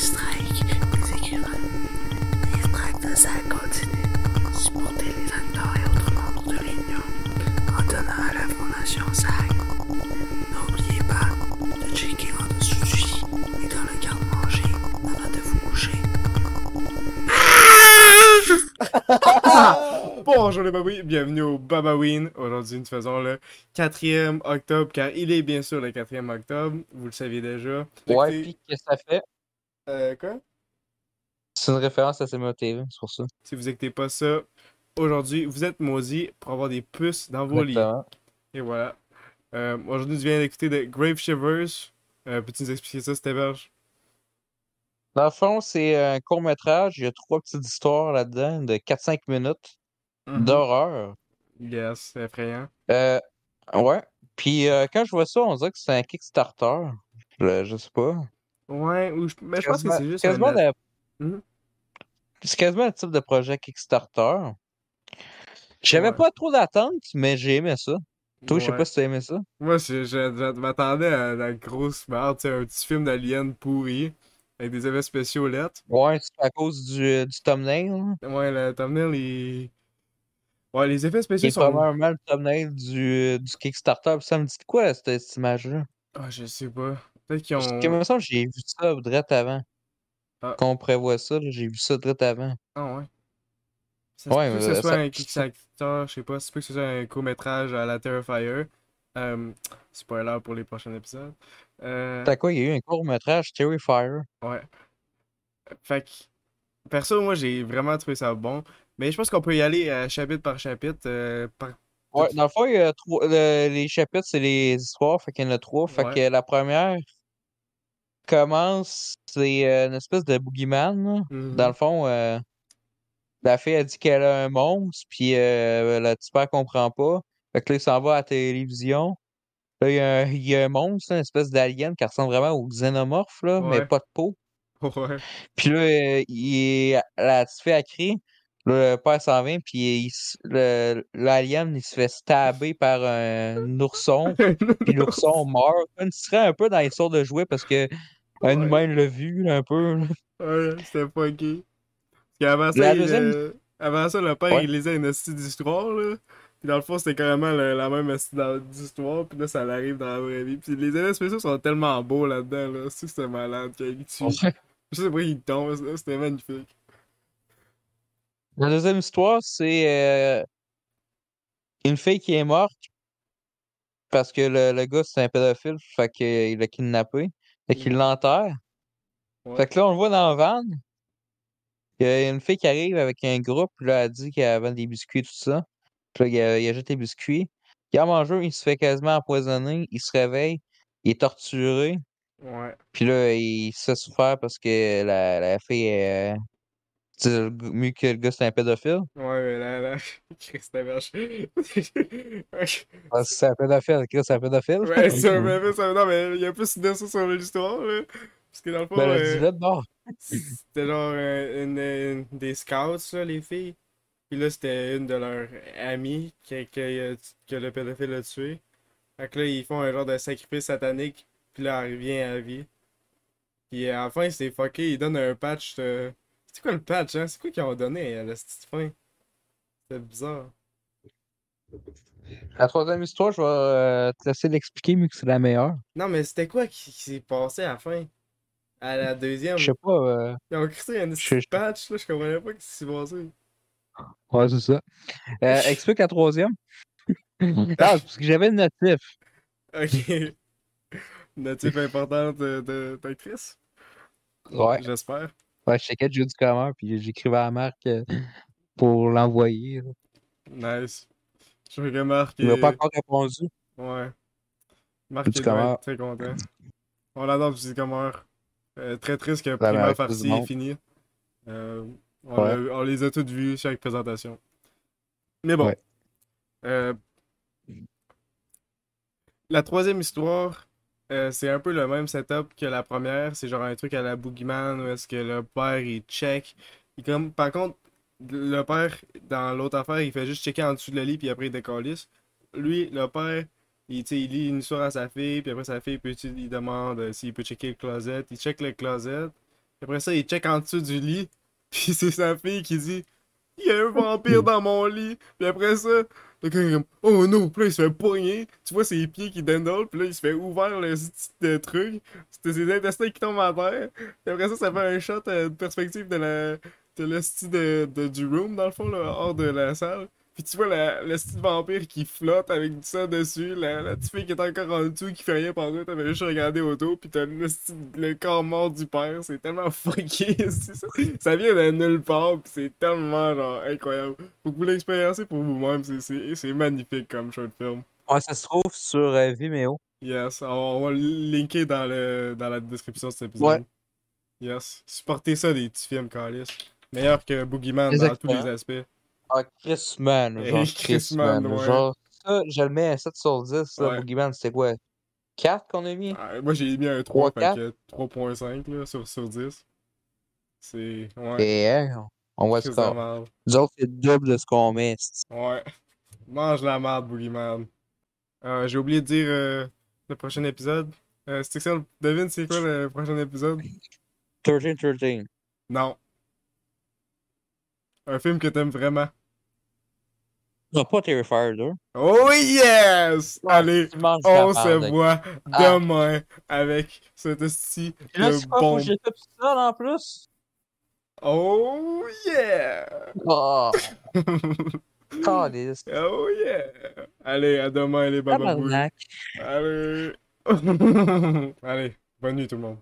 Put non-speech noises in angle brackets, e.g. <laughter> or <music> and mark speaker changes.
Speaker 1: strikes des écrivains. Les strikes de salle continuent. Supportez les acteurs et autres membres de l'Union en donnant à la Fondation SAG. N'oubliez pas de checker en dessous du lit et dans le garde-manger avant de vous coucher. <laughs>
Speaker 2: Bonjour les babouis, bienvenue au Babaween. Aujourd'hui, nous faisons le 4e octobre, car il est bien sûr le 4e octobre. Vous le saviez déjà.
Speaker 3: Ouais, puis qu'est-ce que ça fait?
Speaker 2: Euh, quoi?
Speaker 3: C'est une référence à TV, c'est pour ça.
Speaker 2: Si vous écoutez pas ça, aujourd'hui, vous êtes maudits pour avoir des puces dans vos lits. Et voilà. Euh, aujourd'hui, tu viens d'écouter de Grave Shivers. Euh, Peux-tu nous expliquer ça, Stéberge?
Speaker 3: Dans le fond, c'est un court-métrage. Il y a trois petites histoires là-dedans de 4-5 minutes
Speaker 2: Mhm.
Speaker 3: d'horreur.
Speaker 2: Yes, c'est effrayant.
Speaker 3: Euh, ouais. Puis euh, quand je vois ça, on dirait que c'est un Kickstarter. Je, je sais pas.
Speaker 2: Ouais, ou je... mais je pense que c'est juste
Speaker 3: quasiment
Speaker 2: Mhm.
Speaker 3: C'est quasiment un type de projet Kickstarter. J'avais
Speaker 2: Ouais.
Speaker 3: pas trop d'attentes, mais j'ai aimé ça. Toi, je sais
Speaker 2: Ouais.
Speaker 3: pas si tu as aimé ça.
Speaker 2: Moi, je, je- je m'attendais à la grosse merde, tu sais, un petit film d'alien pourri, avec des effets spéciaux lettres.
Speaker 3: Ouais, c'est à cause du, du thumbnail. là.
Speaker 2: Ouais, le thumbnail, il... Ouais, les effets spéciaux
Speaker 3: est
Speaker 2: sont...
Speaker 3: probablement le thumbnail du, du Kickstarter. Ça me dit quoi, cette, cette image-là?
Speaker 2: Ah, je sais pas. Peut-être qu'ils
Speaker 3: Parce que, me semble j'ai vu ça direct avant.
Speaker 2: Ah.
Speaker 3: Qu'on prévoit ça, j'ai vu ça direct avant.
Speaker 2: Ah ouais. Ça
Speaker 3: Ouais,
Speaker 2: peut que
Speaker 3: mais
Speaker 2: ce soit
Speaker 3: ça-
Speaker 2: un Kickstarter, je sais pas, ça peut que ce soit un court-métrage à la Terrifier. Euh, spoiler pour les prochains épisodes. Euh,
Speaker 3: T'as quoi, il y a eu un court-métrage Terrifier.
Speaker 2: ouais. Fait que, perso, moi, j'ai vraiment trouvé ça bon. Mais je pense qu'on peut y aller euh, chapitre par chapitre. euh, par...
Speaker 3: Ouais, dans le fond, il y a trois, le- les chapitres, c'est les histoires, fait qu'il y en a trois. Fait
Speaker 2: Ouais.
Speaker 3: que la première commence, c'est euh, une espèce de boogeyman. Dans le fond, euh, la fille a dit qu'elle a un monstre, puis euh, le petit père comprend pas. Fait que là, il s'en va à la télévision. Là, il y a un, il y a un monstre, une espèce d'alien qui ressemble vraiment au xénomorphe, là, mais pas de peau.
Speaker 2: Ouais.
Speaker 3: Puis là, euh, il la petite fille a crié. Le père s'en vient, puis l'alien, il se fait stabber par un ourson. <laughs> Puis l'ourson meurt. On serait un peu dans les sortes de jouets parce que humain l'a vu, là, un peu. là.
Speaker 2: Ouais, c'était fucké. Parce qu'avant ça,
Speaker 3: La deuxième-
Speaker 2: euh, avant ça, le père,
Speaker 3: Ouais.
Speaker 2: il lisait une hostie d'histoire, là. Puis dans le fond, c'était carrément le- la même d'histoire. Puis là, ça l'arrive dans la vraie vie. Puis les effets spéciaux sont tellement beaux là-dedans, là. C'est c'était malade quand il tue. Je sais pas, il tombe. là, C'était magnifique.
Speaker 3: La deuxième histoire, c'est euh, une fille qui est morte parce que le, le gars, c'est un pédophile, fait qu'il l'a kidnappé. Fait qu'il l'enterre.
Speaker 2: Ouais.
Speaker 3: Fait que là, on le voit dans la van. Il y a une fille qui arrive avec un groupe, puis là, elle dit qu'elle vend des biscuits, tout ça. Puis là, il, a- il achète les biscuits. Il en mange un, il se fait quasiment empoisonner, il se réveille, il est torturé.
Speaker 2: Ouais.
Speaker 3: Puis là, il se fait souffrir parce que la, la fille est. euh, tu sais, le g- mieux que le gars, c'est un pédophile.
Speaker 2: Ouais, <laughs>
Speaker 3: Ah, c'est un pédophile, Chris, c'est un pédophile?
Speaker 2: Ouais, <laughs> non, mais il y a plus de ça sur l'histoire, là. Parce que dans le fond,
Speaker 3: Ben,
Speaker 2: euh. C'était genre euh, une, une- des scouts, là, les filles. Puis là, c'était une de leurs amies que, que, que le pédophile a tué. Fait que là, ils font un genre de sacrifice satanique. Puis là, elle revient à la vie. Puis à la fin, c'est fucké. Ils donnent un patch. de- C'est quoi le patch, hein? C'est quoi qu'ils ont donné à la petite fin? C'était bizarre.
Speaker 3: La troisième histoire, je vais euh, te laisser l'expliquer, mieux que c'est la meilleure.
Speaker 2: Non, mais c'était quoi qui, qui s'est passé à la fin? À la deuxième?
Speaker 3: Je sais pas. euh,
Speaker 2: Ils ont créé un petit patch, là. Je comprenais pas ce qui s'est passé.
Speaker 3: Ouais, c'est ça. Euh, <laughs> explique la troisième. <laughs> Ah, parce que j'avais une notif.
Speaker 2: Ok. <laughs> Notif importante de, de d'actrice?
Speaker 3: Ouais.
Speaker 2: J'espère.
Speaker 3: Ouais, je checkais Judy Comer, puis j'écrivais à Marc euh, pour l'envoyer.
Speaker 2: Nice. Je remarque.
Speaker 3: Il m'a pas
Speaker 2: que-
Speaker 3: encore répondu.
Speaker 2: Ouais. Marc doit être très content. On l'adore, Judy Comer. Euh, très triste que
Speaker 3: La
Speaker 2: Prima Farsi est fini. Euh, on,
Speaker 3: Ouais.
Speaker 2: on les a toutes vues chaque présentation. Mais bon.
Speaker 3: Ouais.
Speaker 2: Euh, la troisième histoire, euh, c'est un peu le même setup que la première. C'est genre un truc à la Boogeyman où est-ce que le père il check. Il comme, par contre, le père, dans l'autre affaire, il fait juste checker en dessous de le lit puis après il décalisse. Lui, le père, il, il lit une histoire à sa fille, puis après sa fille, il demande euh, s'il peut checker le closet. Il check le closet, Après ça, il check en dessous du lit. <laughs> Puis c'est sa fille qui dit Il y a un vampire dans mon lit. Puis après ça, le gars est comme Oh non, puis là il se fait pogner. Tu vois ses pieds qui dandle. Puis là il se fait ouvert le petit truc. C'était ses intestins qui tombent à terre. Puis après ça, ça fait un shot euh, de perspective de la. De le style de, de- du room dans le fond, là, hors de la salle. Puis tu vois la, le style vampire qui flotte avec du sang dessus, la, la petite fille qui est encore en dessous qui fait rien pendant t'avais juste regardé autour, puis t'as le, style- le corps mort du père, c'est tellement <laughs> fucké, ça, ça vient de nulle part, pis c'est tellement genre incroyable. Faut que vous l'expériencez pour vous-même, c'est- magnifique comme short film.
Speaker 3: Ouais, ça se trouve sur euh, Vimeo.
Speaker 2: Yes, on, on va le linker dans, le, dans la description de cet épisode.
Speaker 3: Ouais.
Speaker 2: Yes, supportez ça des petits films, Calis. Meilleur que Boogeyman dans tous les aspects.
Speaker 3: Ah, Chris Man. Genre, <laughs>
Speaker 2: Chris Man, ouais.
Speaker 3: Genre, ça, je le mets à 7 sur 10. Là,
Speaker 2: Ouais.
Speaker 3: Boogeyman, c'était quoi 4 qu'on a mis?
Speaker 2: Ah, moi j'ai mis un 3,
Speaker 3: Trois,
Speaker 2: fait que 3.5 là, sur, sur 10. C'est. Ouais.
Speaker 3: Et hein, on voit ce qu'on. Nous autres, c'est le double de ce qu'on met.
Speaker 2: Ouais. Mange la merde, Boogeyman. Euh, j'ai oublié de dire euh, le prochain épisode. Euh, ça, devine c'est quoi le prochain épisode?
Speaker 3: 13-13.
Speaker 2: Non. Un film que t'aimes vraiment.
Speaker 3: Non, pas Terrifier 2.
Speaker 2: Oh yes! Allez, on se voit
Speaker 3: Ah.
Speaker 2: demain avec cet esti
Speaker 3: Et Là,
Speaker 2: de
Speaker 3: c'est pas faut
Speaker 2: bombe.
Speaker 3: j'ai tout ça en plus?
Speaker 2: Oh yeah! <laughs>
Speaker 3: Oh.
Speaker 2: Oh yeah! Allez, à demain les.
Speaker 3: Tabarnak.
Speaker 2: Allez! <laughs> Allez, bonne nuit tout le monde.